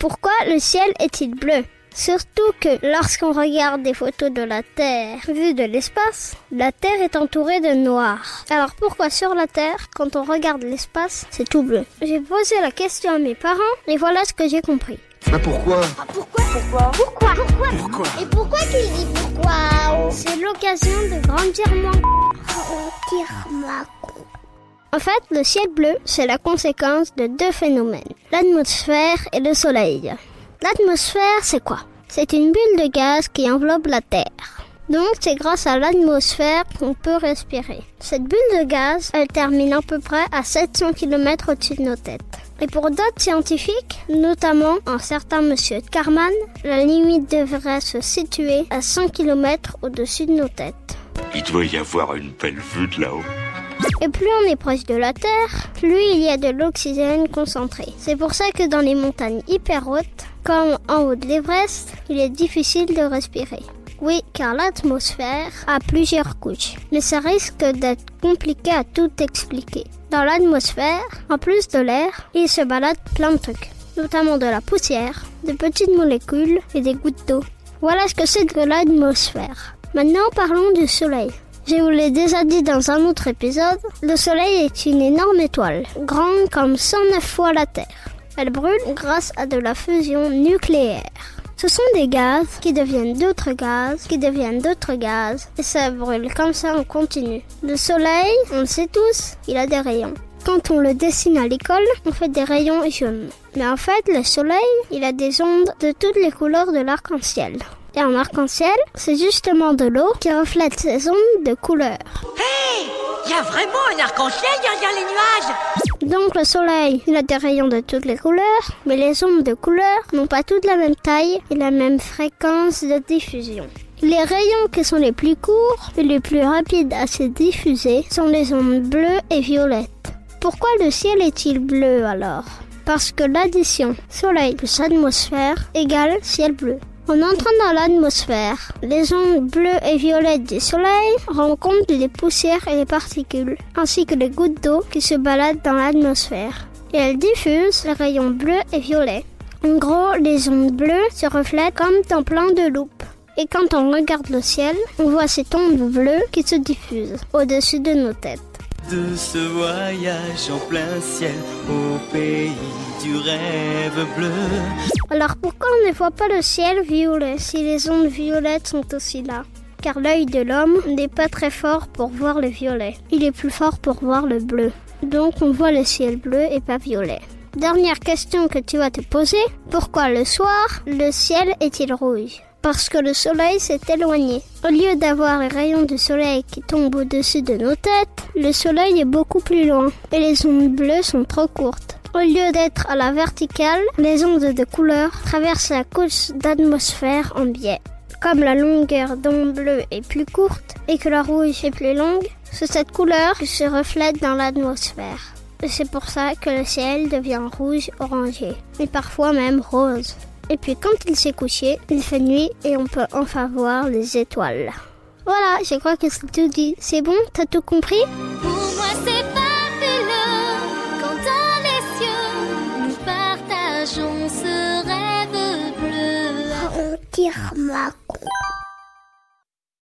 Pourquoi le ciel est-il bleu? Surtout que lorsqu'on regarde des photos de la Terre vues de l'espace, la Terre est entourée de noir. Alors pourquoi sur la Terre, quand on regarde l'espace, c'est tout bleu? J'ai posé la question à mes parents et voilà ce que j'ai compris. Mais pourquoi? Pourquoi? Pourquoi? Pourquoi? Pourquoi? Et pourquoi qu'il dit pourquoi? C'est l'occasion de grandir moins. En fait, le ciel bleu, c'est la conséquence de deux phénomènes, l'atmosphère et le soleil. L'atmosphère, c'est quoi? C'est une bulle de gaz qui enveloppe la Terre. Donc, c'est grâce à l'atmosphère qu'on peut respirer. Cette bulle de gaz, elle termine à peu près à 700 km au-dessus de nos têtes. Et pour d'autres scientifiques, notamment un certain monsieur Karman, la limite devrait se situer à 100 km au-dessus de nos têtes. Il doit y avoir une belle vue de là-haut. Et plus on est proche de la Terre, plus il y a de l'oxygène concentré. C'est pour ça que dans les montagnes hyper hautes, comme en haut de l'Everest, il est difficile de respirer. Oui, car l'atmosphère a plusieurs couches. Mais ça risque d'être compliqué à tout expliquer. Dans l'atmosphère, en plus de l'air, il se balade plein de trucs. Notamment de la poussière, de petites molécules et des gouttes d'eau. Voilà ce que c'est que l'atmosphère. Maintenant parlons du Soleil. Je vous l'ai déjà dit dans un autre épisode, le Soleil est une énorme étoile, grande comme 109 fois la Terre. Elle brûle grâce à de la fusion nucléaire. Ce sont des gaz qui deviennent d'autres gaz, qui deviennent d'autres gaz, et ça brûle comme ça en continu. Le Soleil, on le sait tous, il a des rayons. Quand on le dessine à l'école, on fait des rayons jaunes. Mais en fait, le Soleil, il a des ondes de toutes les couleurs de l'arc-en-ciel. Et un arc-en-ciel, c'est justement de l'eau qui reflète ces ondes de couleur. Hey Il y a vraiment un arc-en-ciel derrière les nuages? Donc le soleil, il a des rayons de toutes les couleurs, mais les ondes de couleur n'ont pas toutes la même taille et la même fréquence de diffusion. Les rayons qui sont les plus courts et les plus rapides à se diffuser sont les ondes bleues et violettes. Pourquoi le ciel est-il bleu alors? Parce que l'addition soleil plus atmosphère égale ciel bleu. En entrant dans l'atmosphère, les ondes bleues et violettes du soleil rencontrent les poussières et les particules, ainsi que les gouttes d'eau qui se baladent dans l'atmosphère. Et elles diffusent les rayons bleus et violets. En gros, les ondes bleues se reflètent comme dans plein de loupes. Et quand on regarde le ciel, on voit ces ondes bleues qui se diffusent au-dessus de nos têtes. De ce voyage en plein ciel au pays du rêve bleu. Alors pourquoi on ne voit pas le ciel violet si les ondes violettes sont aussi là? Car l'œil de l'homme n'est pas très fort pour voir le violet. Il est plus fort pour voir le bleu. Donc on voit le ciel bleu et pas violet. Dernière question que tu vas te poser. Pourquoi le soir, le ciel est-il rouge? Parce que le soleil s'est éloigné. Au lieu d'avoir les rayons du soleil qui tombent au-dessus de nos têtes, le soleil est beaucoup plus loin et les ondes bleues sont trop courtes. Au lieu d'être à la verticale, les ondes de couleur traversent la couche d'atmosphère en biais. Comme la longueur d'onde bleue est plus courte et que la rouge est plus longue, c'est cette couleur qui se reflète dans l'atmosphère. C'est pour ça que le ciel devient rouge orangé, et parfois même rose. Et puis quand il s'est couché, il fait nuit et on peut enfin voir les étoiles. Voilà, je crois que c'est tout dit. C'est bon? T'as tout compris? Pour moi c'est fabuleux quand dans les cieux nous partageons ce rêve bleu. Ma